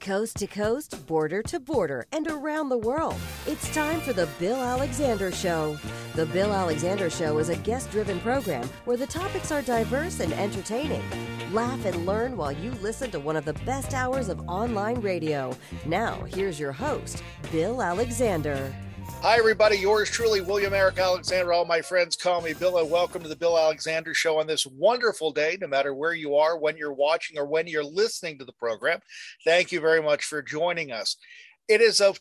Coast to coast, border to border, and around the world. It's time for the Bill Alexander Show. The Bill Alexander Show is a guest driven program where the topics are diverse and entertaining. Laugh and learn while you listen to one of the best hours of online radio. Now, here's your host, Bill Alexander. Hi, everybody. Yours truly, William Eric Alexander. All my friends call me Bill. And welcome to the Bill Alexander Show on this wonderful day, no matter where you are, when you're watching, or when you're listening to the program. Thank you very much for joining us. It is a,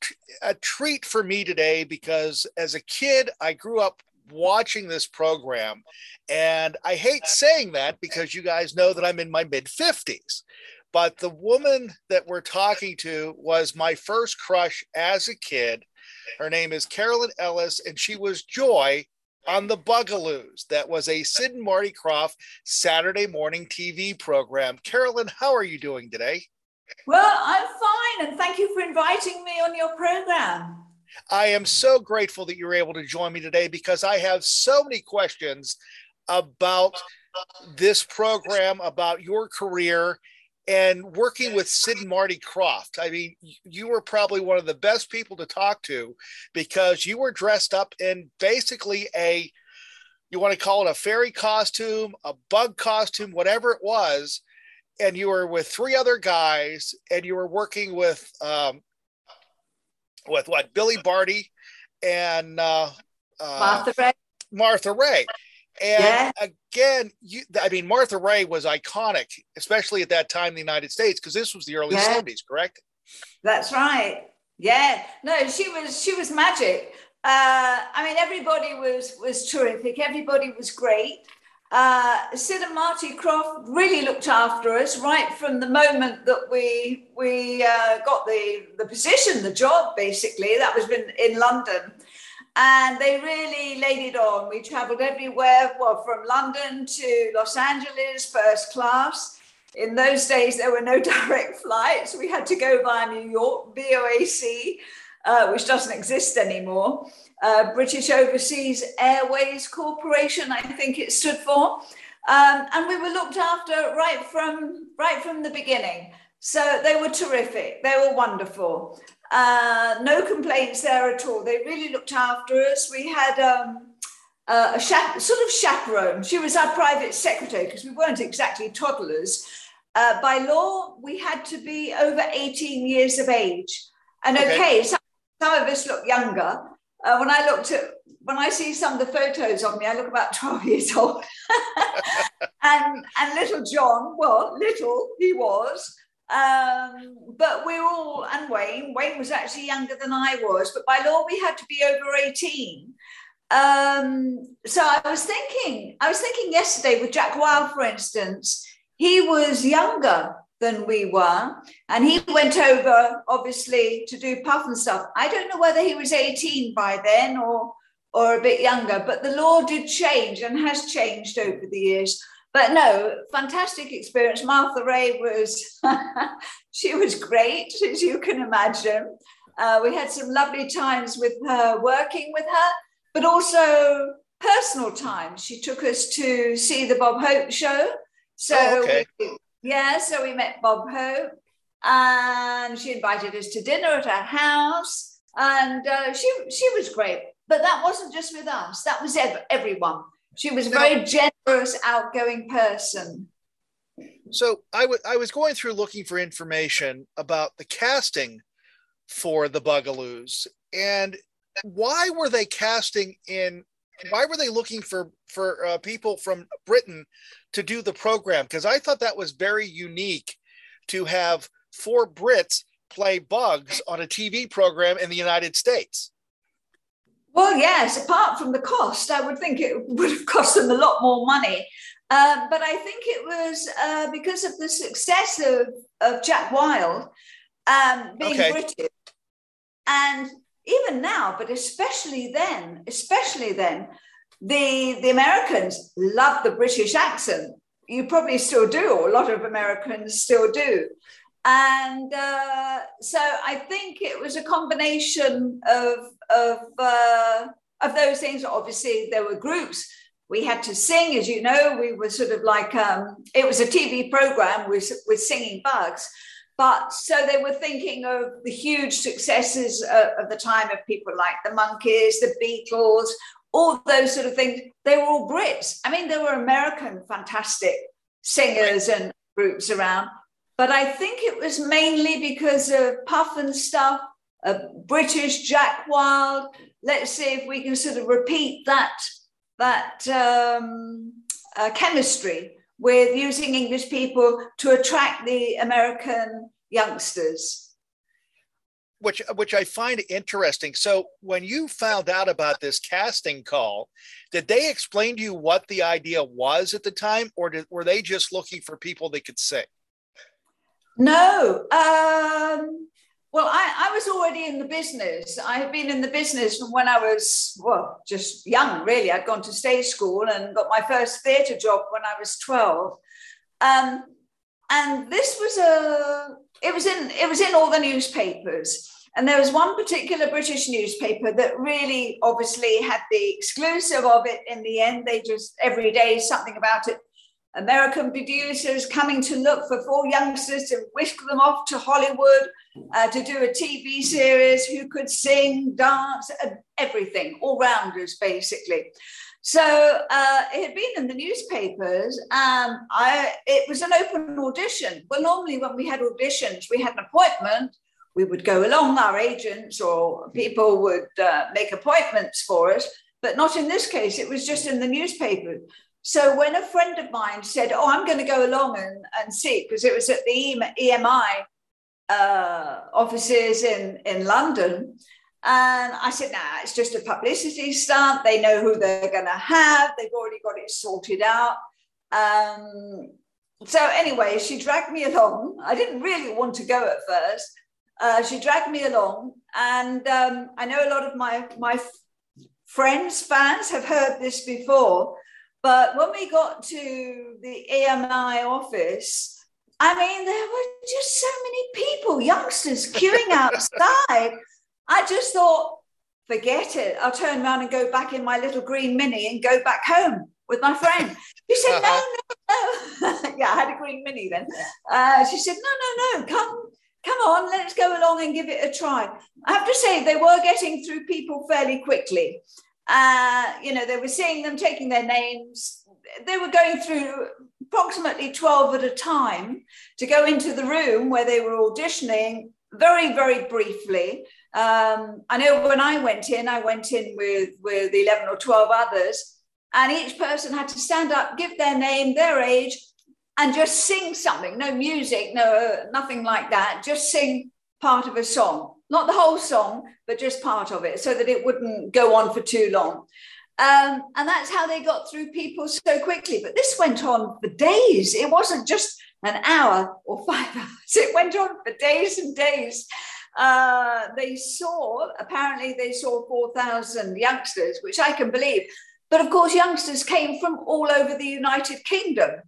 a treat for me today because as a kid, I grew up watching this program. And I hate saying that because you guys know that I'm in my mid 50s. But the woman that we're talking to was my first crush as a kid her name is Carolyn Ellis, and she was Joy on the Bugaloos. That was a Sid and Marty Krofft Saturday morning TV program. Carolyn, how are you doing today? Well, I'm fine, and thank you for inviting me on your program. I am so grateful that you're able to join me today because I have so many questions about this program, about your career, and working with Sid and Marty Krofft. I mean, you were probably one of the best people to talk to because you were dressed up in basically a, you want to call it a fairy costume, a bug costume, whatever it was. And you were with three other guys and you were working with, um, with what, Billy Barty and uh, uh, Martha Raye. Martha Raye. And yeah. again, you, I mean, Martha Raye was iconic, especially at that time in the United States, because this was the early yeah. 70s, correct? That's right. Yeah. No, she was she was magic. Uh, I mean, everybody was was terrific. Everybody was great. Uh, Sid and Marty Krofft really looked after us right from the moment that we we uh, got the the position, the job. Basically, that was in in London and they really laid it on. We traveled everywhere, well, from London to Los Angeles, first class. In those days, there were no direct flights. We had to go via New York, BOAC, uh, which doesn't exist anymore. Uh, British Overseas Airways Corporation, I think it stood for. Um, and we were looked after right from right from the beginning. So they were terrific. They were wonderful. Uh, no complaints there at all. They really looked after us. We had um, a sort of chaperone. She was our private secretary because we weren't exactly toddlers. Uh, by law, we had to be over 18 years of age. And okay, okay some, some, of us look younger. Uh, when I looked at, when I see some of the photos of me, I look about 12 years old. and, and little John, well, little he was, um, but we're all, and Wayne, Wayne was actually younger than I was, but by law we had to be over 18. Um, so I was thinking, I was thinking yesterday with Jack Wild, for instance, he was younger than we were, and he went over obviously to do Pufnstuf. I don't know whether he was 18 by then or or a bit younger, but the law did change and has changed over the years but no, fantastic experience. Martha Raye was, she was great, as you can imagine. Uh, we had some lovely times with her, working with her, but also personal times. She took us to see the Bob Hope show. So, oh, okay. we, yeah, so we met Bob Hope and she invited us to dinner at her house. And uh, she, she was great. But that wasn't just with us, that was ev- everyone. She was a very generous, outgoing person. So I, w- I was going through looking for information about the casting for the Bugaloos and why were they casting in why were they looking for for uh, people from Britain to do the program because I thought that was very unique to have four Brits play bugs on a TV program in the United States. Well, yes, apart from the cost, I would think it would have cost them a lot more money. Um, but I think it was uh, because of the success of, of Jack Wild um, being okay. British. And even now, but especially then, especially then, the, the Americans love the British accent. You probably still do, or a lot of Americans still do. And uh, so I think it was a combination of, of, uh, of those things. Obviously, there were groups we had to sing, as you know, we were sort of like, um, it was a TV program with, with singing bugs. But so they were thinking of the huge successes uh, of the time of people like the Monkees, the Beatles, all those sort of things. They were all Brits. I mean, there were American fantastic singers and groups around. But I think it was mainly because of Pufnstuf, uh, British Jack Wild. Let's see if we can sort of repeat that that um, uh, chemistry with using English people to attract the American youngsters. Which, which I find interesting. So, when you found out about this casting call, did they explain to you what the idea was at the time, or did, were they just looking for people they could sing? No, um, well, I, I, was already in the business. I had been in the business from when I was, well, just young, really. I'd gone to stage school and got my first theatre job when I was 12. Um, and this was a, it was in, it was in all the newspapers. And there was one particular British newspaper that really obviously had the exclusive of it in the end. They just, every day, something about it American producers coming to look for four youngsters to whisk them off to Hollywood uh, to do a TV series who could sing, dance, everything, all rounders basically. So uh, it had been in the newspapers. Um, I, it was an open audition. Well, normally when we had auditions, we had an appointment. We would go along, our agents or people would uh, make appointments for us, but not in this case. It was just in the newspaper. So when a friend of mine said, "Oh, I'm going to go along and, and see," because it was at the EMI uh, offices in in London, and I said, "Nah, it's just a publicity stunt. They know who they're going to have. They've already got it sorted out." Um, so anyway, she dragged me along. I didn't really want to go at first. Uh, she dragged me along, and um, I know a lot of my my friends, fans have heard this before. But when we got to the EMI office, I mean, there were just so many people, youngsters queuing outside. I just thought, forget it. I'll turn around and go back in my little green mini and go back home with my friend. She said, no, uh-huh. no, no. yeah, I had a green mini then. Uh, she said, no, no, no, come, come on, let's go along and give it a try. I have to say, they were getting through people fairly quickly. Uh, you know, they were seeing them taking their names. They were going through approximately 12 at a time to go into the room where they were auditioning very, very briefly. Um, I know when I went in, I went in with, with 11 or 12 others, and each person had to stand up, give their name, their age, and just sing something. No music, no nothing like that. Just sing part of a song not the whole song, but just part of it, so that it wouldn't go on for too long. Um, and that's how they got through people so quickly. But this went on for days. It wasn't just an hour or five hours, it went on for days and days. Uh, they saw, apparently, they saw 4,000 youngsters, which I can believe. But of course, youngsters came from all over the United Kingdom.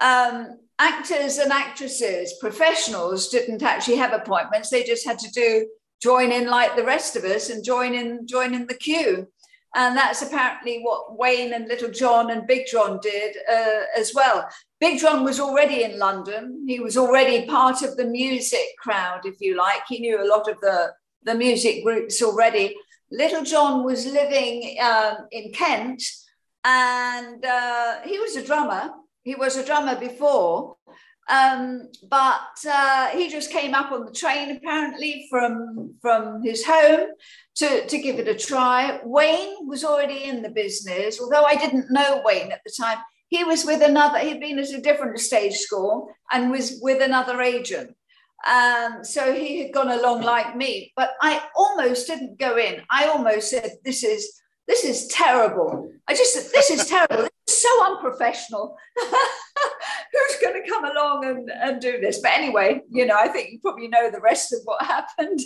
Um, actors and actresses, professionals didn't actually have appointments. They just had to do join in like the rest of us and join in join in the queue and that's apparently what Wayne and Little John and Big John did uh, as well. Big John was already in London. He was already part of the music crowd, if you like. He knew a lot of the, the music groups already. Little John was living um, in Kent and uh, he was a drummer. He was a drummer before. Um, but uh, he just came up on the train apparently from from his home to, to give it a try. Wayne was already in the business, although I didn't know Wayne at the time. He was with another, he'd been at a different stage school and was with another agent. Um, so he had gone along like me, but I almost didn't go in. I almost said, This is this is terrible. I just said, This is terrible. Is so unprofessional. Who's going to come along and, and do this? But anyway, you know, I think you probably know the rest of what happened.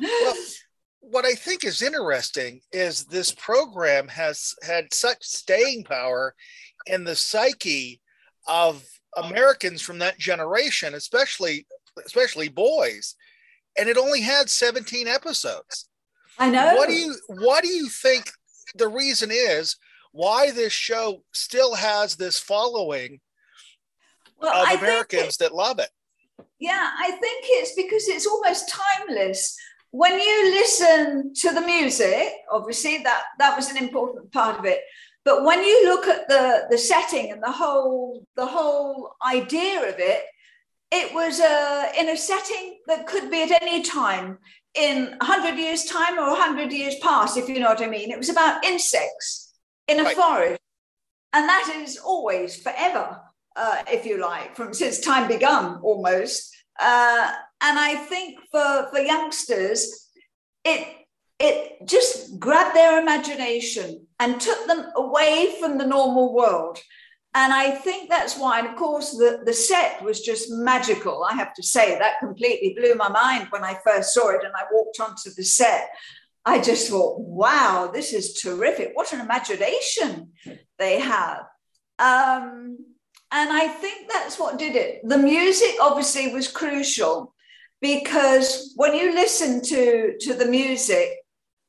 well, what I think is interesting is this program has had such staying power in the psyche of Americans from that generation, especially especially boys. And it only had 17 episodes. I know. What do you what do you think the reason is why this show still has this following well, of I Americans it, that love it? Yeah, I think it's because it's almost timeless. When you listen to the music, obviously that that was an important part of it. But when you look at the the setting and the whole the whole idea of it, it was uh, in a setting that could be at any time in 100 years time or 100 years past if you know what i mean it was about insects in a right. forest and that is always forever uh, if you like from since time begun almost uh, and i think for for youngsters it it just grabbed their imagination and took them away from the normal world and I think that's why, and of course, the, the set was just magical. I have to say, that completely blew my mind when I first saw it and I walked onto the set. I just thought, wow, this is terrific. What an imagination they have. Um, and I think that's what did it. The music obviously was crucial because when you listen to, to the music,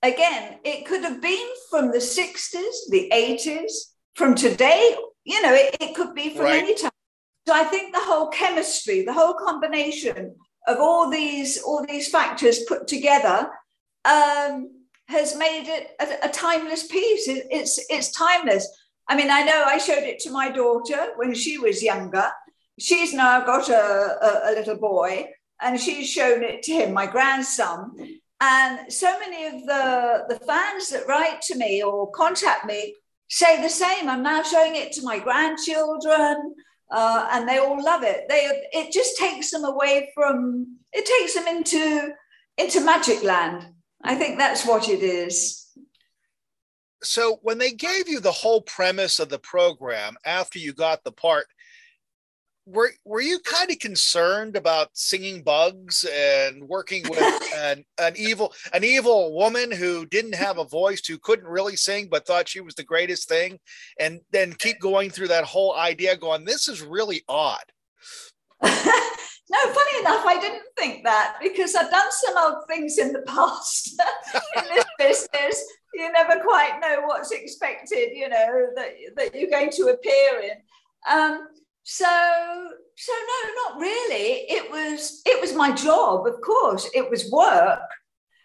again, it could have been from the 60s, the 80s, from today, you know, it, it could be from right. any time. So I think the whole chemistry, the whole combination of all these all these factors put together um, has made it a, a timeless piece. It, it's it's timeless. I mean, I know I showed it to my daughter when she was younger. She's now got a, a, a little boy, and she's shown it to him, my grandson. And so many of the, the fans that write to me or contact me say the same. I'm now showing it to my grandchildren, uh, and they all love it. They it just takes them away from it takes them into into magic land. I think that's what it is. So when they gave you the whole premise of the program after you got the part, were were you kind of concerned about singing bugs and working with an, an evil an evil woman who didn't have a voice who couldn't really sing but thought she was the greatest thing and then keep going through that whole idea going this is really odd no funny enough i didn't think that because i've done some odd things in the past. In this business you never quite know what's expected you know that, that you're going to appear in. Um, so so no not really. It was it was my job of course. It was work.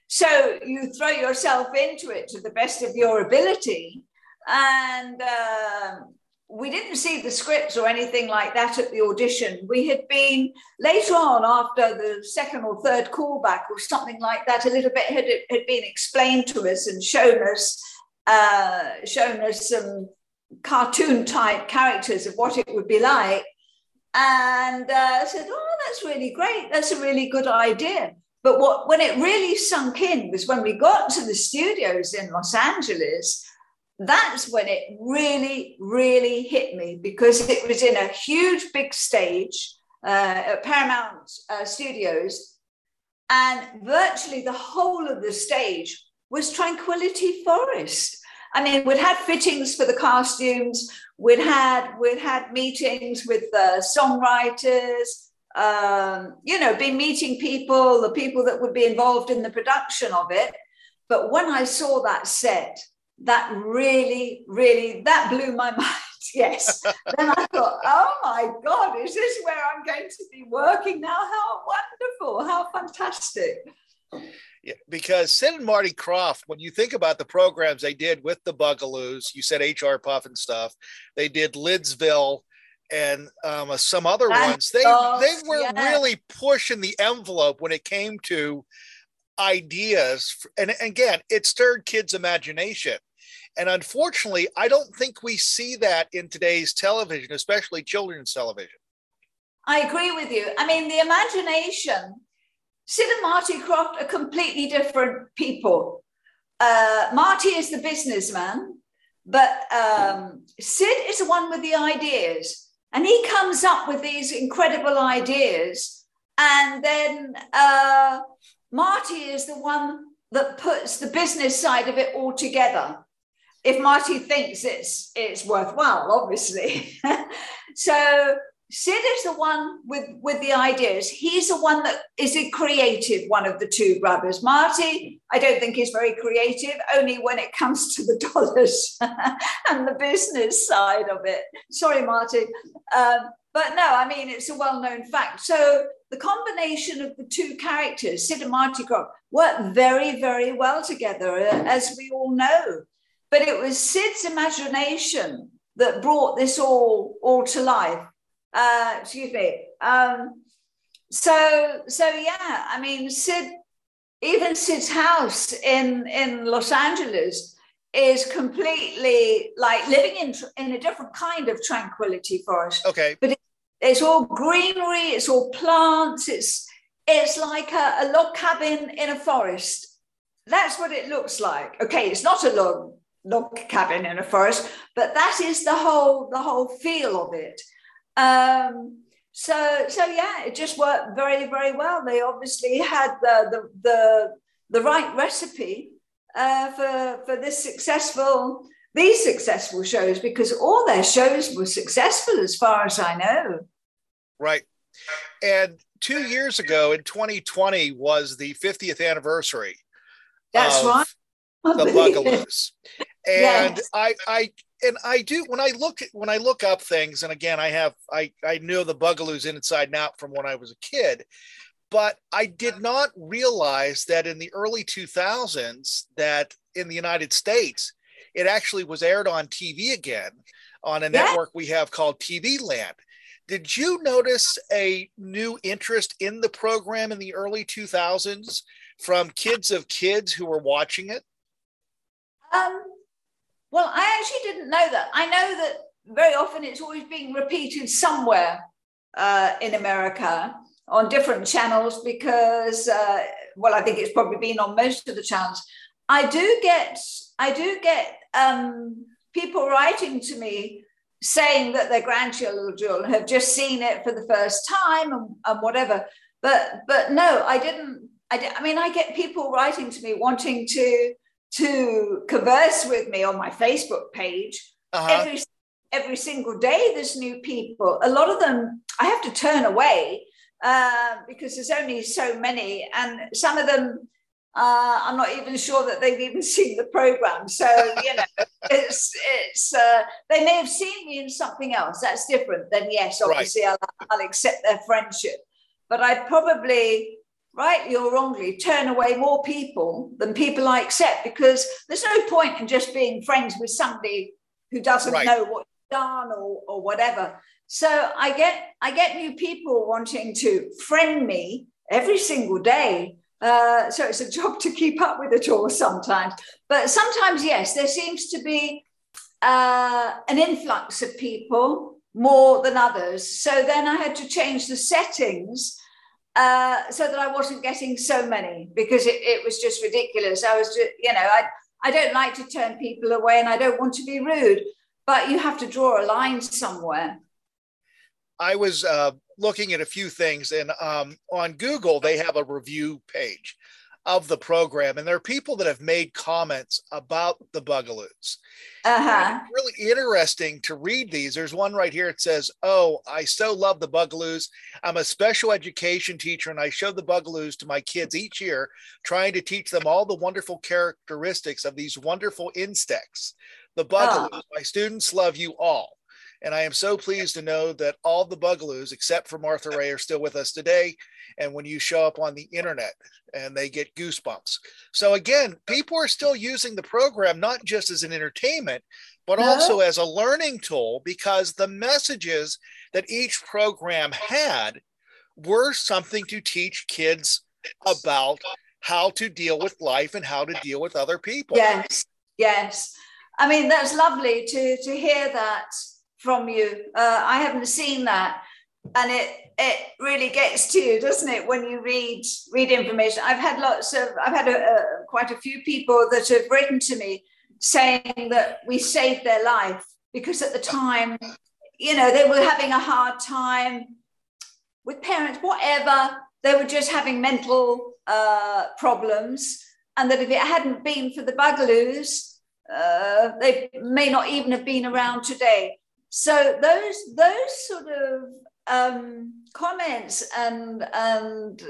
So you throw yourself into it to the best of your ability. And um, we didn't see the scripts or anything like that at the audition. We had been later on, after the second or third callback or something like that, a little bit had, had been explained to us and shown us, uh, shown us some cartoon type characters of what it would be like. And uh, said, Oh, that's really great. That's a really good idea. But what when it really sunk in was when we got to the studios in Los Angeles. That's when it really, really hit me because it was in a huge, big stage uh, at Paramount uh, Studios, and virtually the whole of the stage was Tranquility Forest. I mean, we'd had fittings for the costumes. We'd had we'd had meetings with the songwriters. Um, you know, been meeting people, the people that would be involved in the production of it. But when I saw that set, that really, really that blew my mind. Yes. then I thought, oh my God, is this where I'm going to be working now? How wonderful! How fantastic! Yeah, because Sid and Marty Krofft, when you think about the programs they did with the Bugaloos, you said HR Pufnstuf, they did Lidsville and um, some other ones. They they were yeah. really pushing the envelope when it came to ideas. And again, it stirred kids' imagination. And unfortunately, I don't think we see that in today's television, especially children's television. I agree with you. I mean, the imagination Sid and Marty Krofft are completely different people. Uh, Marty is the businessman, but um, Sid is the one with the ideas, and he comes up with these incredible ideas, and then uh, Marty is the one that puts the business side of it all together. If Marty thinks it's it's worthwhile, obviously. so Sid is the one with, with the ideas. He's the one that is a creative one of the two brothers. Marty, I don't think is very creative, only when it comes to the dollars and the business side of it. Sorry, Marty. Um, but no, I mean, it's a well known fact. So the combination of the two characters, Sid and Marty Krofft, work very, very well together, uh, as we all know. But it was Sid's imagination that brought this all, all to life uh, excuse me. Um, so so yeah, I mean Sid, even Sid's house in in Los Angeles is completely like living in in a different kind of Tranquility Forest. Okay, but it, it's all greenery, it's all plants, it's it's like a, a log cabin in a forest. That's what it looks like. Okay, it's not a log log cabin in a forest, but that is the whole the whole feel of it. Um, so so yeah, it just worked very very well. They obviously had the the the, the right recipe uh, for for this successful these successful shows because all their shows were successful as far as I know. Right, and two years ago in 2020 was the 50th anniversary. That's right. The Bugaloos. And yes. I I and I do when I look when I look up things, and again, I have I I know the Bugaloos inside and out from when I was a kid, but I did not realize that in the early 2000s that in the United States it actually was aired on TV again on a yeah. network we have called TV Land. Did you notice a new interest in the program in the early 2000s from kids of kids who were watching it? Um, well, I actually didn't know that. I know that very often it's always being repeated somewhere uh, in America on different channels because, uh, well, I think it's probably been on most of the channels. I do get, I do get um, people writing to me saying that their grandchildren have just seen it for the first time and, and whatever. But, but no, I didn't. I, I mean, I get people writing to me wanting to to converse with me on my Facebook page. Uh-huh. Every every single day, there's new people. A lot of them I have to turn away uh, because there's only so many, and some of them uh, I'm not even sure that they've even seen the program. So you know, it's it's uh, they may have seen me in something else that's different. Then yes, obviously right. I'll, I'll accept their friendship, but I probably rightly or wrongly, turn away more people than people I accept because there's no point in just being friends with somebody who doesn't right. know what you've done or, or whatever. So I get I get new people wanting to friend me every single day. Uh, so it's a job to keep up with it all sometimes. But sometimes, yes, there seems to be uh, an influx of people more than others. So then I had to change the settings uh, so that I wasn't getting so many because it, it was just ridiculous. I was just, you know, I, I don't like to turn people away and I don't want to be rude, but you have to draw a line somewhere. I was uh, looking at a few things, and um, on Google, they have a review page of the program, and there are people that have made comments about the Bugaloos. Uh-huh. Really interesting to read these. There's one right here. It says, "Oh, I so love the Bugaloos. I'm a special education teacher, and I show the Bugaloos to my kids each year, trying to teach them all the wonderful characteristics of these wonderful insects. The Bugaloos. Oh. My students love you all." And I am so pleased to know that all the Bugaloos, except for Martha Raye, are still with us today. And when you show up on the internet and they get goosebumps. So, again, people are still using the program not just as an entertainment, but no. also as a learning tool because the messages that each program had were something to teach kids about how to deal with life and how to deal with other people. Yes, yes. I mean, that's lovely to, to hear that from you. Uh, I haven't seen that, and it it really gets to you, doesn't it, when you read read information? I've had lots of I've had a, a, quite a few people that have written to me saying that we saved their life because at the time, you know, they were having a hard time with parents, whatever. They were just having mental uh, problems, and that if it hadn't been for the Bugaloos, uh, they may not even have been around today. So those those sort of um, comments and and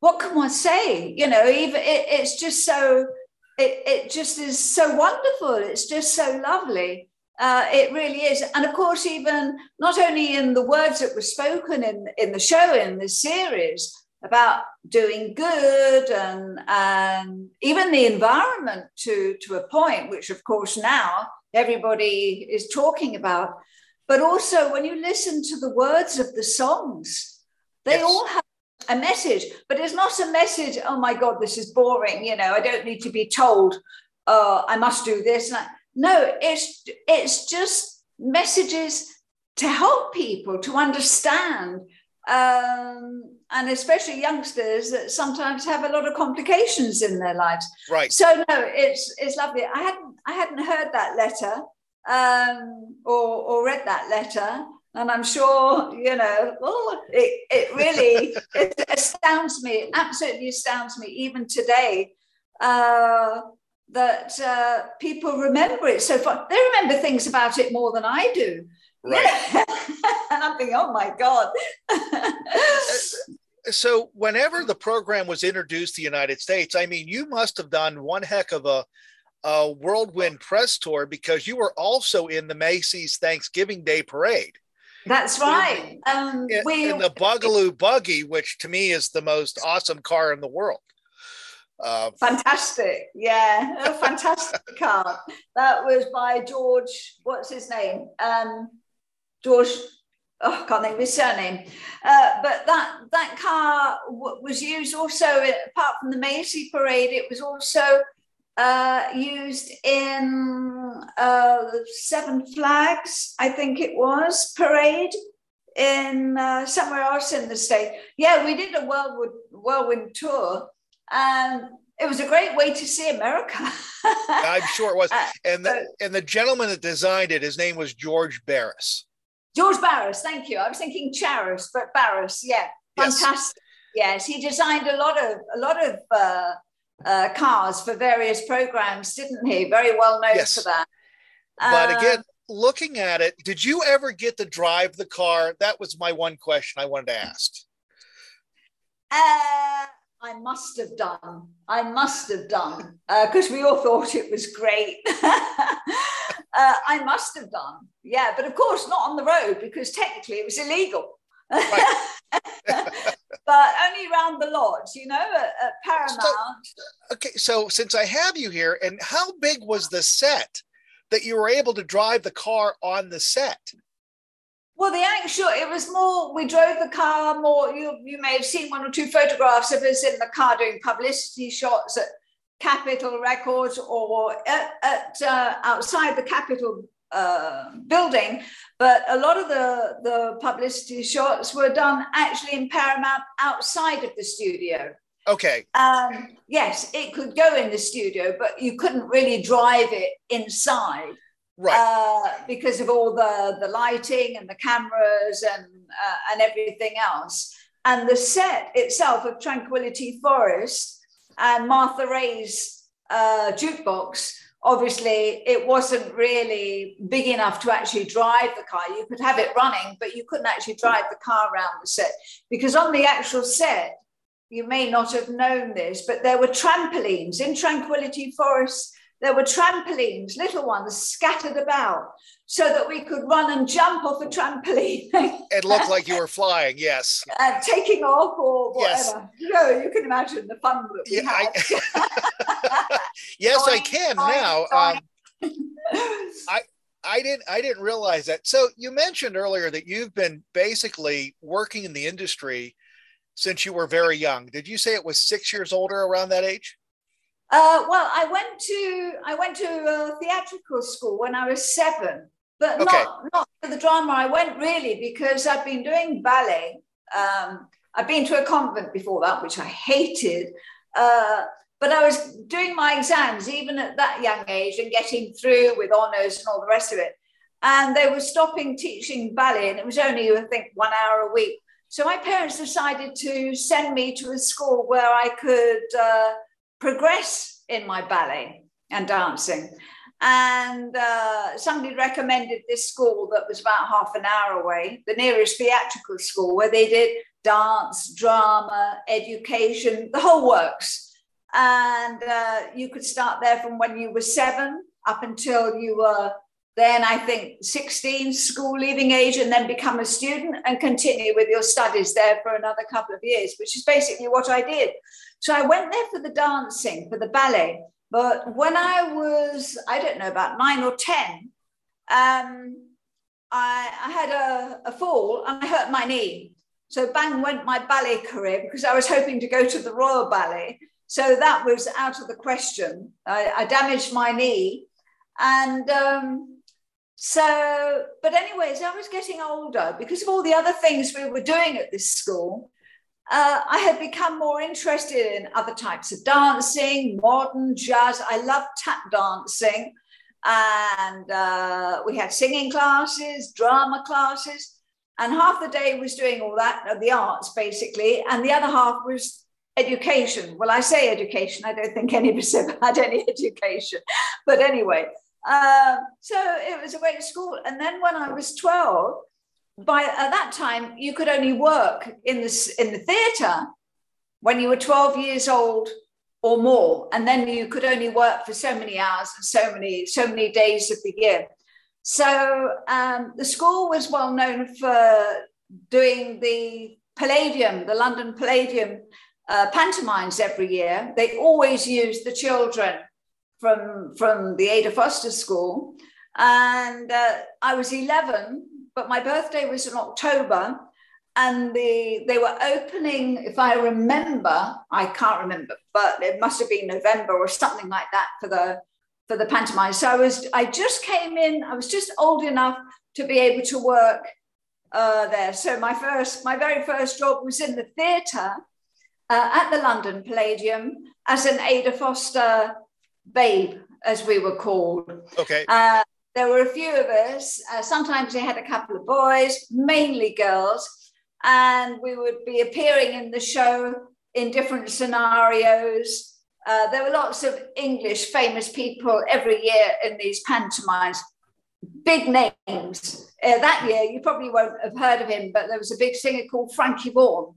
what can one say? You know, even it, it's just so it, it just is so wonderful. It's just so lovely. Uh, it really is. And of course, even not only in the words that were spoken in, in the show, in the series, about doing good and, and even the environment to, to a point, which of course now everybody is talking about. But also, when you listen to the words of the songs, they yes. all have a message, but it's not a message, oh my God, this is boring. You know, I don't need to be told, uh, I must do this. No, it's, it's just messages to help people to understand. Um, and especially youngsters that sometimes have a lot of complications in their lives. Right. So no, it's it's lovely. I hadn't I hadn't heard that letter um, or or read that letter, and I'm sure, you know, oh, it, it really it astounds me, absolutely astounds me, even today, uh, that uh, people remember it so far. They remember things about it more than I do. Right. and I'm thinking, oh my God. so whenever the program was introduced to the United States, I mean, you must have done one heck of a, a whirlwind press tour because you were also in the Macy's Thanksgiving Day Parade. That's right. Um, in, we, in the Bugaloo Buggy, which to me is the most awesome car in the world. Uh, fantastic, yeah, a fantastic car. That was by George. What's his name? Um, George. Oh, I can't think of his surname. Uh, but that that car w- was used also, apart from the Macy Parade, it was also uh, used in uh, Seven Flags, I think it was, parade in uh, somewhere else in the state. Yeah, we did a whirlwind, whirlwind tour, and it was a great way to see America. I'm sure it was. Uh, and the, and the gentleman that designed it, his name was George Barris. George Barris, thank you. I was thinking Charis, but Barris, yeah, fantastic. Yes. he designed a lot of a lot of uh, uh, cars for various programs, didn't he? Very well known yes. for that. But uh, again, looking at it, did you ever get to drive the car? That was my one question I wanted to ask. Uh, I must have done. I must have done because uh, we all thought it was great. uh, I must have done. Yeah, but of course not on the road because technically it was illegal. Right. but only around the lodge, you know, at, at Paramount. So, okay, so since I have you here, and how big was the set that you were able to drive the car on the set? Well, the actual, it was more, we drove the car more. You, you may have seen one or two photographs of us in the car doing publicity shots at Capitol Records or at, at uh, outside the Capitol uh, building, but a lot of the, the publicity shots were done actually in Paramount outside of the studio. Okay. Um, yes, it could go in the studio, but you couldn't really drive it inside. Right. Uh, because of all the, the lighting and the cameras and, uh, and everything else. And the set itself of Tranquility Forest and Martha Raye's uh, jukebox obviously it wasn't really big enough to actually drive the car. You could have it running, but you couldn't actually drive the car around the set because on the actual set, you may not have known this, but there were trampolines in Tranquility Forest. There were trampolines, little ones scattered about so that we could run and jump off a trampoline. it looked like you were flying, yes. Uh, taking off or whatever. Yes. No, you can imagine the fun that we yeah, had. I, yes, I can now. Um, I I didn't I didn't realize that. So you mentioned earlier that you've been basically working in the industry since you were very young. Did you say it was six years older around that age? Uh, well, I went to I went to a theatrical school when I was seven, but okay. not not for the drama. I went really because I'd been doing ballet. Um, I'd been to a convent before that, which I hated. Uh, but I was doing my exams even at that young age and getting through with honours and all the rest of it. And they were stopping teaching ballet, and it was only, I think, one hour a week. So my parents decided to send me to a school where I could uh, progress in my ballet and dancing. And uh, somebody recommended this school that was about half an hour away, the nearest theatrical school, where they did dance, drama, education, the whole works. And uh, you could start there from when you were seven up until you were then, I think, 16, school leaving age, and then become a student and continue with your studies there for another couple of years, which is basically what I did. So I went there for the dancing, for the ballet. But when I was, I don't know, about nine or 10, um, I, I, had a, a fall and I hurt my knee. So bang went my ballet career because I was hoping to go to the Royal Ballet. So that was out of the question. I, I damaged my knee. And um, so, but anyways, I was getting older because of all the other things we were doing at this school uh, I had become more interested in other types of dancing, modern, jazz. I loved tap dancing. And uh, we had singing classes, drama classes. And half the day was doing all that, uh, the arts basically. And the other half was education. Well, I say education, I don't think any of us have had any education. But anyway, uh, so it was a great school. And then when I was 12, by at that time you could only work in the in the theatre when you were 12 years old or more. And then you could only work for so many hours and so many so many days of the year. So um, the school was well known for doing the palladium the london palladium uh, pantomimes every year. They always used the children from from the Aida Foster school. And uh, i was 11 but my birthday was in October. And the they were opening if i remember i can't remember but it must have been november or something like that for the for the pantomime. So i was i just came in i was just old enough to be able to work uh, there. So my first my very first job was in the theatre uh, at the london palladium as an Aida Foster babe as we were called okay uh, there were a few of us. Uh, sometimes we had a couple of boys, mainly girls, and we would be appearing in the show in different scenarios. Uh, there were lots of English famous people every year in these pantomimes, big names. Uh, that year, you probably won't have heard of him, but there was a big singer called Frankie Vaughan.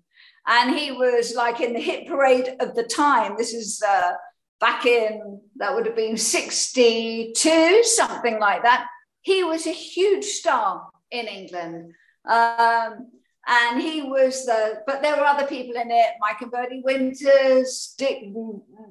And he was like in the hit parade of the time. This is uh, back in that would have been 62 something like that. He was a huge star in england. Um, and he was the but there were other people in it mike and Bernie winters dick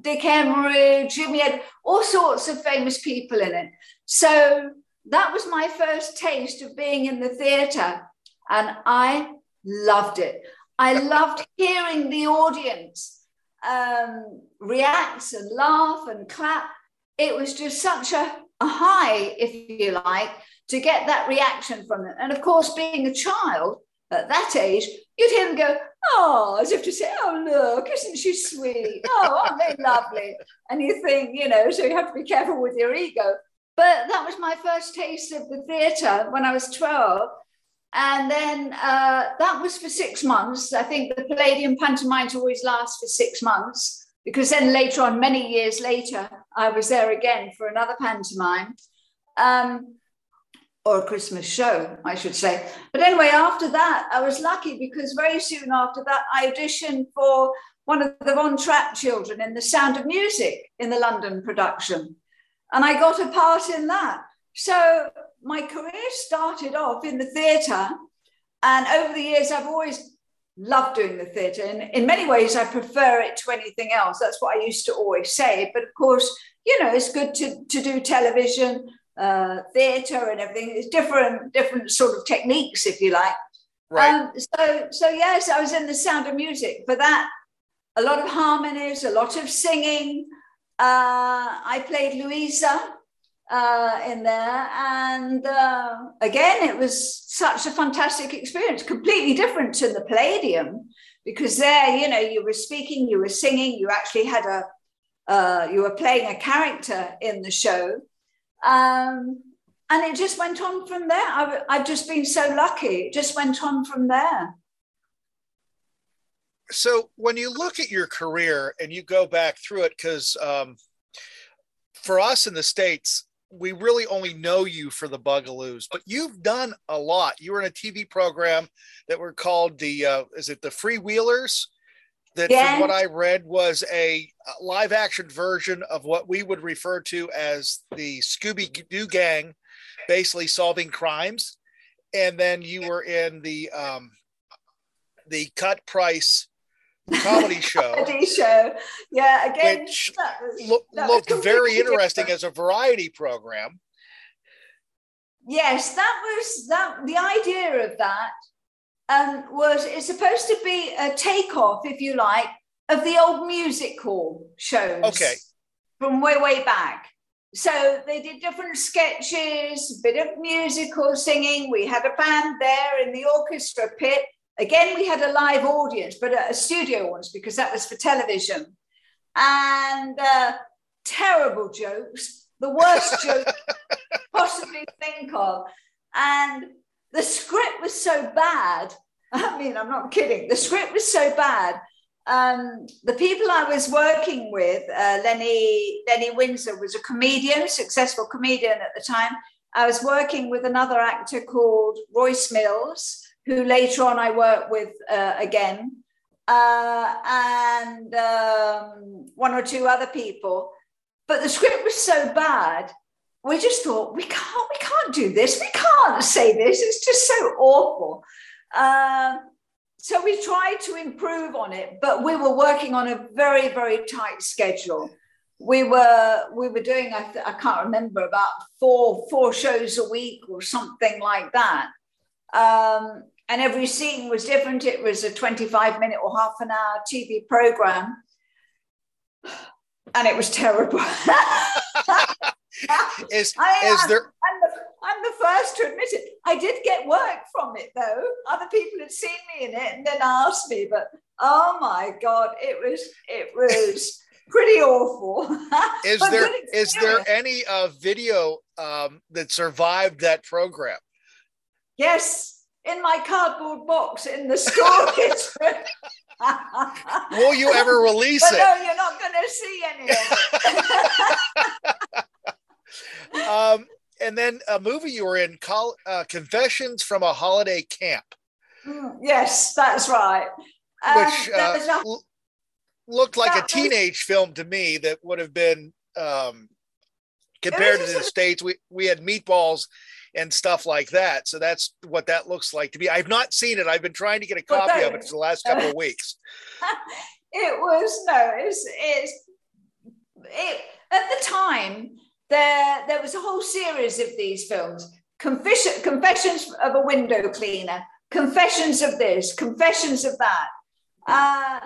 dick emery jimmy had all sorts of famous people in it. So that was my first taste of being in the theatre and i loved it. I loved hearing the audience um, react and laugh and clap. It was just such a, a high, if you like, to get that reaction from them. And of course, being a child at that age, you'd hear them go, oh, as if to say, oh, look, isn't she sweet? Oh, aren't they lovely? And you think, you know, so you have to be careful with your ego. But that was my first taste of the theatre when I was 12. And then uh, that was for six months. I think the Palladium pantomimes always last for six months because then later on, many years later, I was there again for another pantomime um, or a Christmas show, I should say. But anyway, after that, I was lucky because very soon after that, I auditioned for one of the Von Trapp children in The Sound of Music in the London production. And I got a part in that. So my career started off in the theatre, and over the years, I've always loved doing the theatre. And in many ways, I prefer it to anything else. That's what I used to always say. But of course, you know, it's good to, to do television, uh, theatre, and everything. It's different, different sort of techniques, if you like. Right. Um, so, so yes, I was in the Sound of Music. For that, a lot of harmonies, a lot of singing. Uh, I played Louisa uh, in there. And uh, again, it was such a fantastic experience, completely different to the Palladium, because there, you know, you were speaking, you were singing, you actually had a, uh, you were playing a character in the show. Um, and it just went on from there. I've, I've just been so lucky. It just went on from there. So when you look at your career and you go back through it, because um, for us in the States, we really only know you for the Bugaloos, but you've done a lot. You were in a TV program that were called the, uh, is it the Freewheelers? That, Yeah. from what I read, was a live action version of what we would refer to as the Scooby Doo gang, basically solving crimes. And then you were in the um, the Cut Price comedy show. Comedy show. Yeah, again, Which that was, Look, that was looked very completely interesting different. as a variety program. Yes, that was that. The idea of that um, was it's supposed to be a takeoff, if you like, of the old music hall shows. Okay. From way, way back. So they did different sketches, a bit of musical singing. We had a band there in the orchestra pit. Again, we had a live audience, but a, a studio ones because that was for television. And uh, terrible jokes, the worst joke possibly think of. And the script was so bad. I mean, I'm not kidding. The script was so bad. Um, the people I was working with, uh, Lenny Lenny Windsor was a comedian, successful comedian at the time. I was working with another actor called Royce Mills, who later on I worked with uh, again, uh, and um, one or two other people. But the script was so bad we just thought we can't we can't do this. We can't say this. It's just so awful. Um, so we tried to improve on it but we were working on a very very tight schedule. We were we were doing I, th- I can't remember about four four shows a week or something like that. Um, and every scene was different it was a 25 minute or half an hour tv program and it was terrible Is I is am. there I'm the, I'm the first to admit it. I did get work from it though. Other people had seen me in it and then asked me, but oh my god, it was it was pretty awful. is there is there any uh, video um, that survived that program? Yes, in my cardboard box in the storage room. Will you ever release but it? no, you're not going to see any of it. Um, and then a movie you were in, Col- uh, Confessions from a Holiday Camp, Mm, yes, that's right. Um, which uh, was a- l- looked like a that was- teenage film to me that would have been um, compared to was a the states. We we had meatballs and stuff like that, so that's what that looks like to me. I've not seen it. I've been trying to get a Well, copy of it for the last couple of weeks. it was no it's it's it at the time there there was a whole series of these films confession confessions of a window cleaner confessions of this confessions of that uh,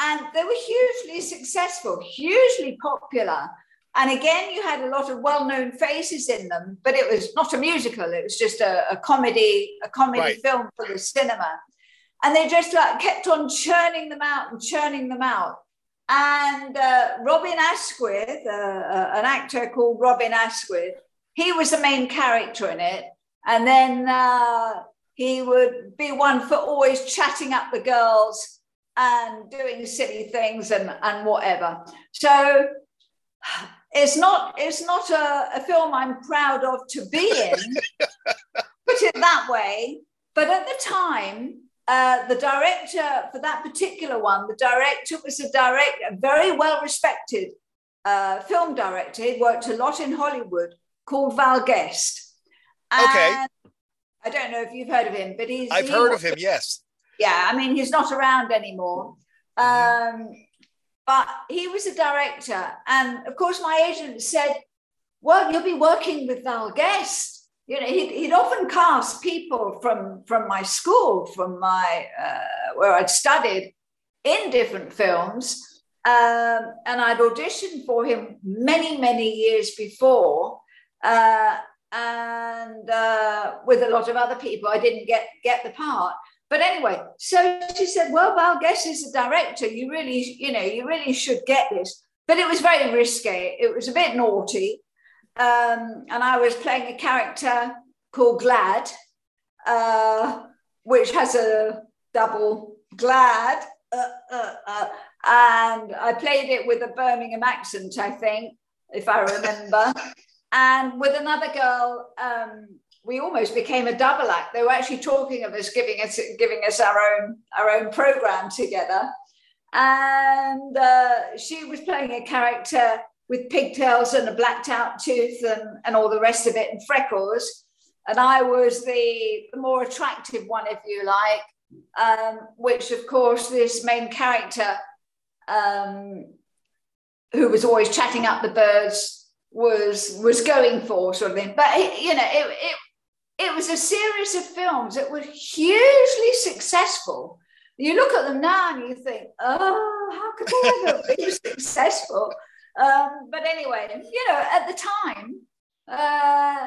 and they were hugely successful hugely popular and again you had a lot of well-known faces in them but it was not a musical it was just a, a comedy a comedy Right. film for the cinema and they just like kept on churning them out and churning them out. And uh, Robin Asquith, uh, uh, an actor called Robin Asquith, he was the main character in it. And then uh, he would be one for always chatting up the girls and doing silly things and, and whatever. So it's not it's not a, a film I'm proud of to be in, put it that way. But at the time, uh, the director for that particular one, the director was a direct, a very well respected uh, film director. He worked a lot in Hollywood called Val Guest. Okay. I don't know if you've heard of him, but he's. I've he heard wa- of him. Yes. yeah, I mean, he's not around anymore. Um, but he was a director. And of course, my agent said, Well, you'll be working with Val Guest. You know, he'd, he'd often cast people from, from my school, from my, uh, where I'd studied in different films. Um, and I'd auditioned for him many, many years before. Uh, and uh, with a lot of other people, I didn't get, get the part. But anyway, so she said, "Well, Val Guest is the director. You really, you know, you really should get this." but it was very risque. It was a bit naughty. Um, and I was playing a character called Glad, uh, which has a double glad. Uh, uh, uh, and I played it with a Birmingham accent, I think, if I remember. and with another girl, um, we almost became a double act. They were actually talking of us giving us giving us our own our own program together. And uh, she was playing a character with pigtails and a blacked out tooth and, and all the rest of it and freckles. And I was the, the more attractive one, if you like, um, which, of course, this main character, um, who was always chatting up the birds, was was going for sort of thing. But you know, it, it it was a series of films that were hugely successful. You look at them now and you think, oh, how could they ever be successful? Um, but anyway, you know, at the time, uh,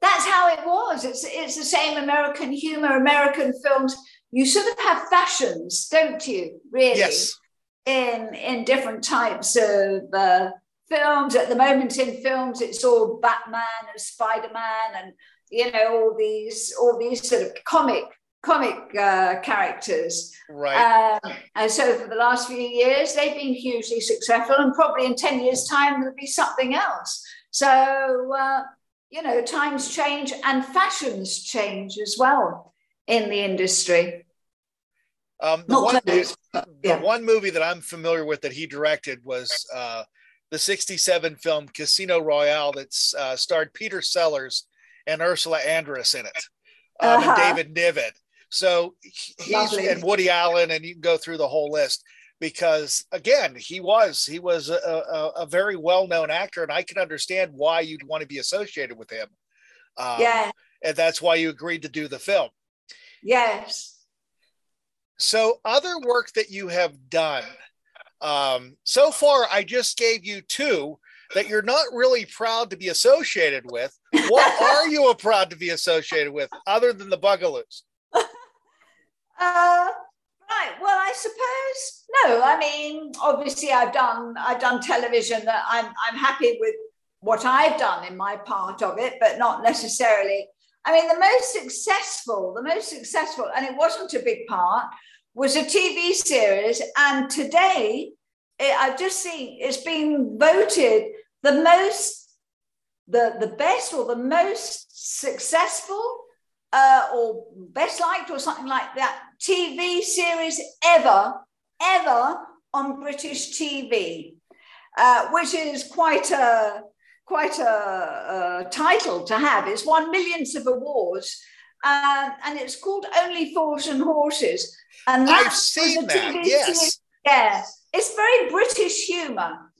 that's how it was. It's it's the same American humor, American films. You sort of have fashions, don't you? Really, yes. In in different types of uh, films. At the moment, in films, it's all Batman and Spider Man, and you know all these all these sort of comic comic uh, characters. Right. Um, and so for the last few years, they've been hugely successful, and probably in 10 years' time, there'll be something else. So, uh, you know, times change and fashions change as well in the industry. Um, the, one, clothes, yeah. one movie that I'm familiar with that he directed was uh, the 67 film Casino Royale that uh, starred Peter Sellers and Ursula Andress in it. Um, uh-huh. and David Niven. So he's Lovely. and Woody Allen, and you can go through the whole list because again, he was he was a, a, a very well known actor, and I can understand why you'd want to be associated with him. Um, yeah, and that's why you agreed to do the film. Yes. So, other work that you have done um, so far, I just gave you two that you're not really proud to be associated with. What are you proud to be associated with, other than the Bugaloos? Uh, right. Well, I suppose no. I mean, obviously, I've done I've done television. That I'm I'm happy with what I've done in my part of it, but not necessarily. I mean, the most successful, the most successful, and it wasn't a big part, was a TV series. And today, it, I've just seen it's been voted the most, the the best or the most successful uh, or best liked or something like that TV series ever, ever on British TV, uh, which is quite a quite a, a, title to have. It's won millions of awards, uh, and it's called Only Fools and Horses. And I've seen that. yes. Series. Yeah, it's very British humour.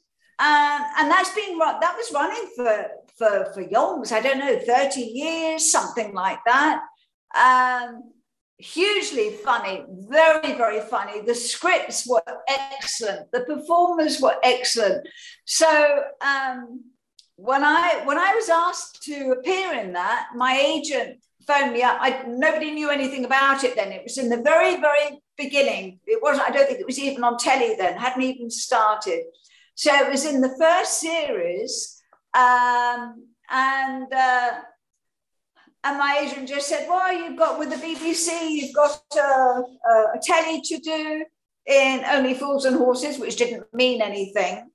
Um, and that's been that was running for for for Youngs, I don't know, 30 years, something like that. Um, hugely funny, very, very funny. The scripts were excellent, the performers were excellent. So um, when I when I was asked to appear in that, my agent phoned me up. I, nobody knew anything about it then. It was in the very, very beginning. It wasn't, I don't think it was even on telly then, hadn't even started. So it was in the first series. Um, and uh, and my agent just said, Well, you've got with the BBC, you've got a, a, telly to do in Only Fools and Horses, which didn't mean anything.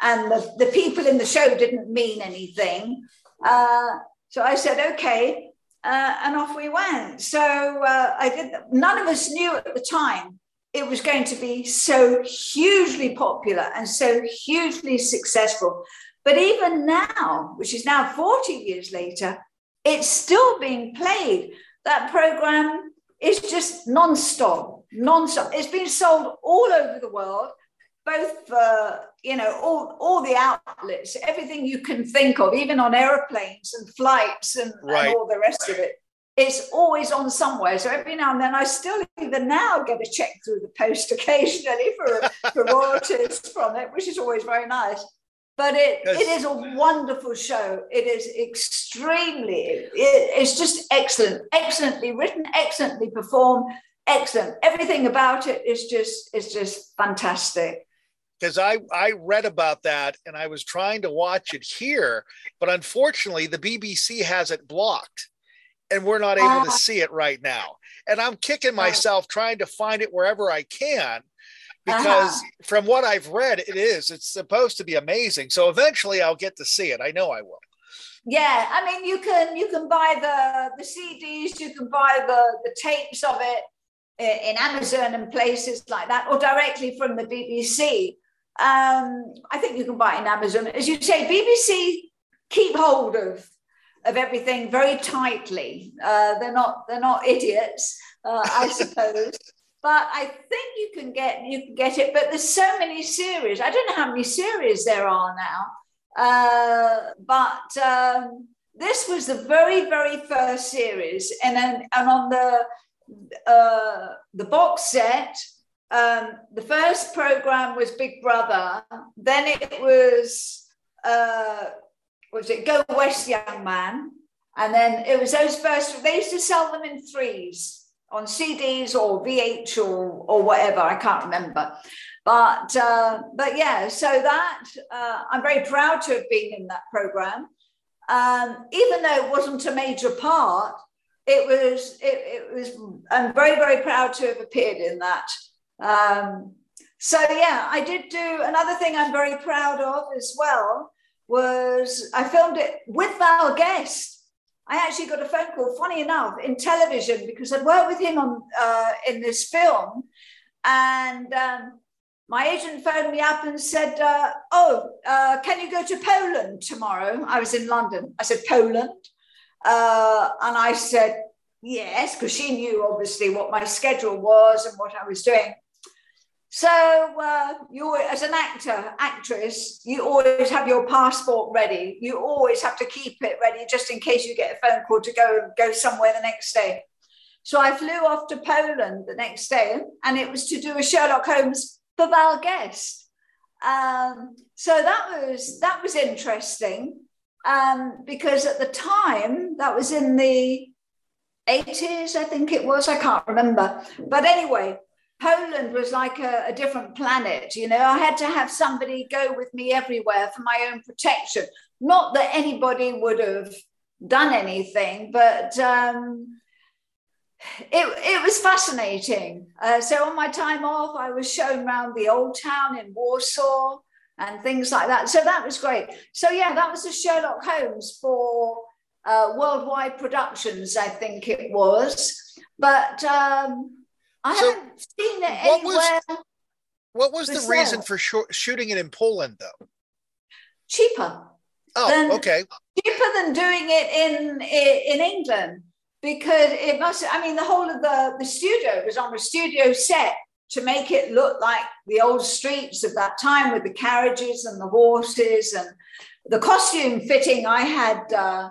And the, the people in the show didn't mean anything. Uh, so I said, Okay. Uh, and off we went. So uh, I did. None of us knew at the time it was going to be so hugely popular and so hugely successful. But even now, which is now 40 years later, it's still being played. That program is just non-stop, non-stop. It's been sold all over the world, both for you know all, all the outlets, everything you can think of, even on airplanes and flights and, right. and all the rest of it it's always on somewhere. So every now and then, I still even now get a check through the post occasionally for, for royalties from it, which is always very nice. But it, it is a wonderful show. It is extremely, it, it's just excellent, excellently written, excellently performed, excellent. Everything about it is just is just fantastic. because I I read about that and I was trying to watch it here, but unfortunately the BBC has it blocked, and we're not able to Ah. see it right now. And I'm kicking myself trying to find it wherever I can. Because Uh-huh. from what I've read, it is. It's supposed to be amazing. So eventually I'll get to see it. I know I will. Yeah, I mean, you can you can buy the the CDs, you can buy the the tapes of it in Amazon and places like that, or directly from the BBC. Um, I think you can buy it in Amazon. As you say, BBC keep hold of of everything very tightly. Uh, they're not they're not idiots, uh, I suppose. But I think you can get you can get it. But there's so many series. I don't know how many series there are now. Uh, but um, this was the very, very first series, and then and on the uh, the box set, um, the first program was Big Brother. Then it was uh, was it Go West, Young Man, and then it was those first. They used to sell them in threes on CDs or VH or or whatever. I can't remember. But uh, but yeah, so that uh, I'm very proud to have been in that program. Um, even though it wasn't a major part, it was it, it was. I'm very very proud to have appeared in that. Um, so yeah, I did do another thing I'm very proud of as well was I filmed it with Val Guest. I actually got a phone call, funny enough, in television because I'd worked with him on uh, in this film, and um, my agent phoned me up and said, uh, "Oh, uh, can you go to Poland tomorrow?" I was in London. I said, "Poland," uh, and I said, "Yes," because she knew obviously what my schedule was and what I was doing. So uh, you, as an actor, actress, you always have your passport ready. You always have to keep it ready just in case you get a phone call to go go somewhere the next day. So I flew off to Poland the next day, and it was to do a Sherlock Holmes for Val Guest. Um, so that was that was interesting um, because at the time that was in the 80s, I think it was. I can't remember, but anyway, Poland was like a, a different planet. You know, I had to have somebody go with me everywhere for my own protection. Not that anybody would have done anything, but um, it, it was fascinating. Uh, so on my time off, I was shown around the old town in Warsaw and things like that. So that was great. So yeah, that was a Sherlock Holmes for uh, Worldwide Productions, I think it was. But um, I So, haven't seen it what was- anywhere What was the reason for shoo- shooting it in Poland, though? cheaper. Oh, Then- okay. cheaper than doing it in in England because it must. I mean, the whole of the the studio was on a studio set to make it look like the old streets of that time with the carriages and the horses and the costume fitting. I had. Uh,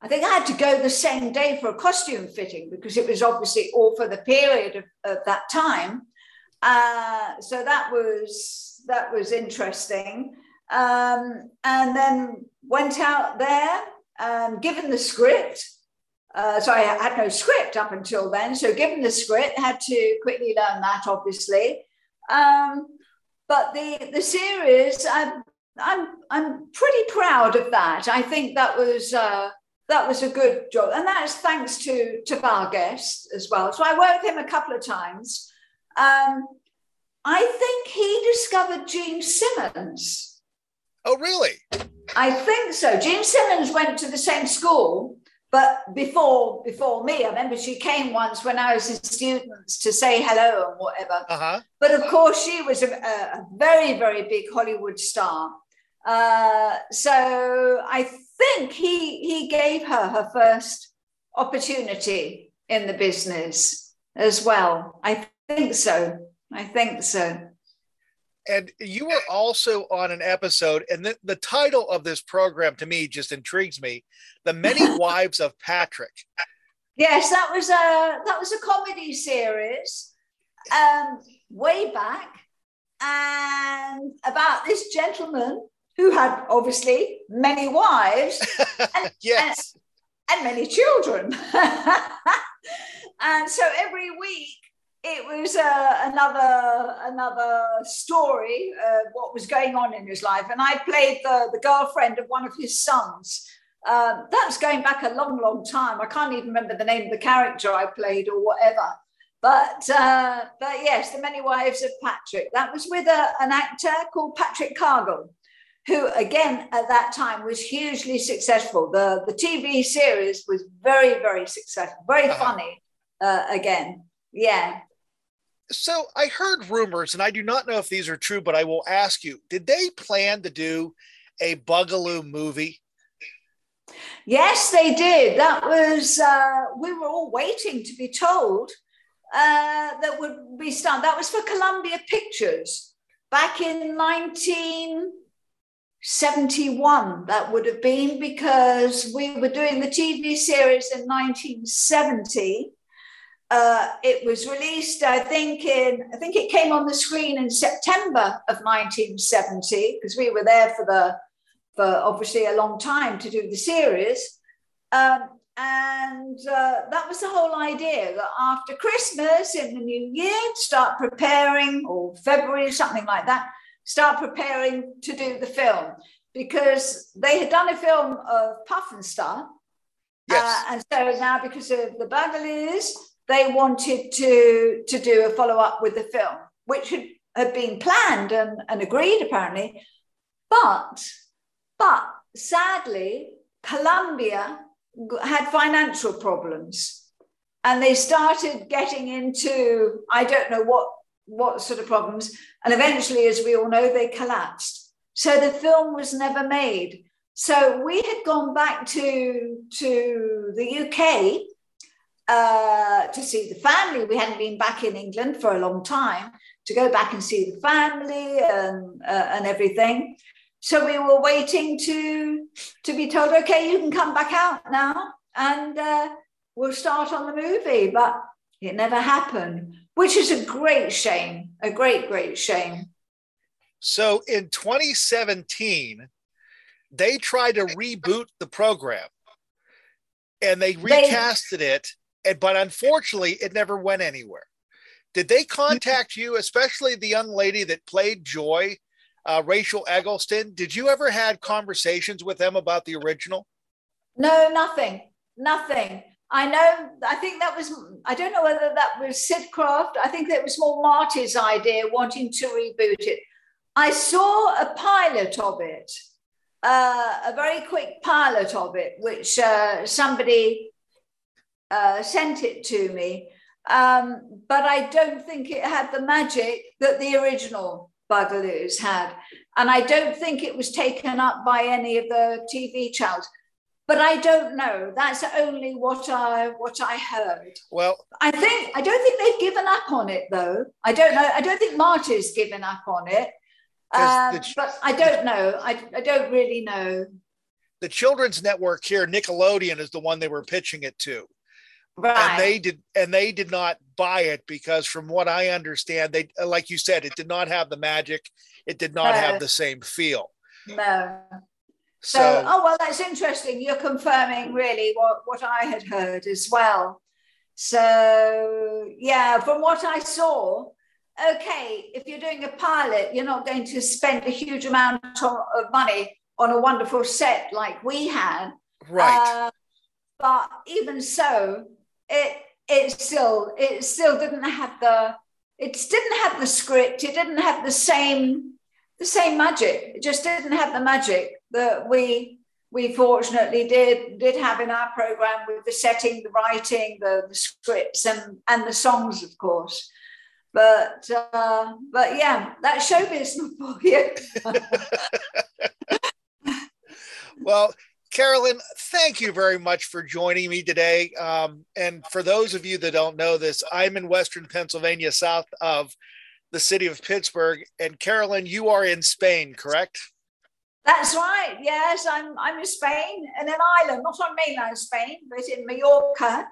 I think I had to go the same day for a costume fitting because it was obviously all for the period of, of that time. Uh, so that was that was interesting um, and then went out there, um, given the script. Uh, so I had no script up until then. So given the script, had to quickly learn that, obviously. Um, but the the series, I'm I'm I'm pretty proud of that. I think that was uh, that was a good job, and that's thanks to to Guest as well. So I worked with him a couple of times. Um, I think he discovered Jean Simmons. Oh, really? I think so. Jean Simmons went to the same school, but before before me. I remember she came once when I was in students to say hello and whatever. Uh huh. But of course, she was a, a very very big Hollywood star. Uh, so I think he he gave her her first opportunity in the business as well. I think so. I think so. And you were also on an episode, and the, the title of this program to me just intrigues me The Many Wives of Patrick. Yes, that was a that was a comedy series um, way back, and about this gentleman who had obviously many wives yes. and many children. and so every week it was uh, another another story of what was going on in his life. And I played the, the girlfriend of one of his sons. Um, that's going back a long, long time. I can't even remember the name of the character I played or whatever. But uh, but yes, the many wives of Patrick. That was with a, an actor called Patrick Cargill, who again at that time was hugely successful. The the TV series was very very successful, very uh-huh. funny. Uh, again, yeah. So I heard rumors, and I do not know if these are true, but I will ask you: Did they plan to do a Bugaloo movie? Yes, they did. That was uh, we were all waiting to be told uh, that would be done. That was for Columbia Pictures back in 1971. That would have been because we were doing the TV series in 1970. Uh, it was released, I think, in I think it came on the screen in September of 1970 because we were there for the for obviously a long time to do the series. Um, and uh, that was the whole idea that after Christmas in the new year, start preparing, or February, something like that, start preparing to do the film because they had done a film of Pufnstuf. Yes. Uh, and so now, because of the Bugaloos, they wanted to, to do a follow up with the film, which had, had been planned and, and agreed apparently. But, but sadly, Columbia had financial problems and they started getting into i don't know what what sort of problems. And eventually as we all know they collapsed. So the film was never made. So we had gone back to to the uk uh, to see the family. We hadn't been back in england for a long time to go back and see the family and uh, and everything. So we were waiting to to be told, okay, you can come back out now, and uh, we'll start on the movie. But it never happened, which is a great shame, a great, great shame. So in 2017, they tried to reboot the program, and they recasted they, it, and but unfortunately, it never went anywhere. Did they contact you, especially the young lady that played Joy? uh, Rachel Eggleston. Did you ever had conversations with them about the original? No, nothing, nothing. I know. I think that was. I don't know whether that was Sid Krofft. I think that was more Marty's idea, wanting to reboot it. I saw a pilot of it, uh, a very quick pilot of it, which uh, somebody uh, sent it to me. Um, but I don't think it had the magic that the original Bugaloos had. And I don't think it was taken up by any of the TV channels. But I don't know. That's only what I what I heard. Well, I think I don't think they've given up on it though. I don't know. I don't think Marty's given up on it. Um, but I don't know. I, I don't really know. The children's network here, Nickelodeon, is the one they were pitching it to. Right. And they did and they did not buy it because from what I understand, they like you said, it did not have the magic, it did not no. have the same feel. No. So, so, oh well that's interesting. You're confirming really what, what I had heard as well. So yeah, from what I saw, okay, if you're doing a pilot, you're not going to spend a huge amount of money on a wonderful set like we had. Right. Uh, but even so, it it still it still didn't have the it didn't have the script it didn't have the same the same magic it just didn't have the magic that we we fortunately did did have in our program with the setting the writing the, the scripts and and the songs of course but uh, but yeah that's show business for you well Carolyn, thank you very much for joining me today. Um, and for those of you that don't know this, I'm in Western Pennsylvania, south of the city of Pittsburgh. And Carolyn, you are in Spain, correct? That's right. Yes, I'm. I'm in Spain, in an island, not on mainland Spain, but in Mallorca,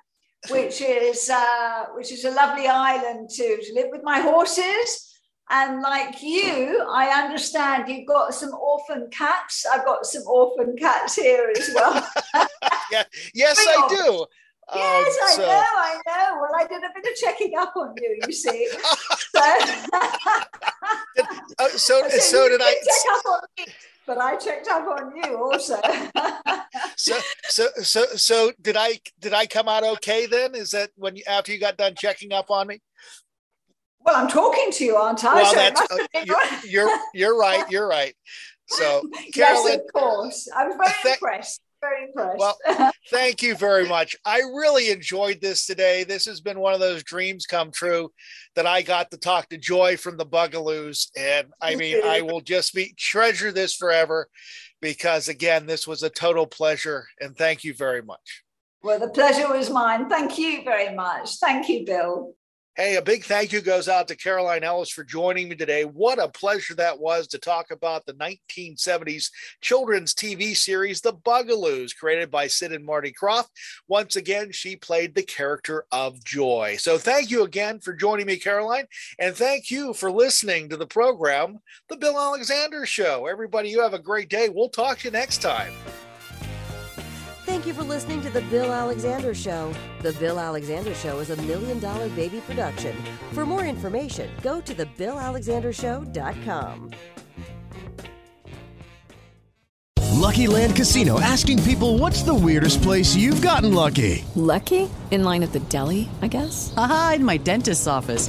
which is uh, which is a lovely island to, to live with my horses and like you, I understand you've got some orphan cats. I've got some orphan cats here as well. yeah. Yes, I do. Yes, I so- know, I know. Well, I did a bit of checking up on you, you see. so, Uh, so I said, so did I. check up on me, but I checked up on you also. So so so so did I did I come out okay then? Is that when you, after you got done checking up on me? well, I'm talking to you, aren't I? Well, So that's uh, you're, right. you're you're right. You're right. So yes, Carolyn, of course. I was very Thank- impressed. Very impressed. Well, thank you very much. I really enjoyed this today. This has been one of those dreams come true that I got to talk to Joy from the Bugaloos. And I mean, I will just be treasure this forever because again, this was a total pleasure. And thank you very much. well, the pleasure was mine. Thank you very much. Thank you, Bill. Hey, a big thank you goes out to Caroline Ellis for joining me today. What a pleasure that was to talk about the 1970s children's TV series, The Bugaloos, created by Sid and Marty Krofft. Once again, she played the character of Joy. So thank you again for joining me, Caroline. And thank you for listening to the program, The Bill Alexander Show. Everybody, you have a great day. We'll talk to you next time. Thank you for listening to The Bill Alexander Show. The Bill Alexander Show is a million dollar baby production. For more information, go to thebillalexandershow.com. Lucky Land Casino asking people what's the weirdest place you've gotten lucky? Lucky? In line at the deli, I guess? Aha, in my dentist's office.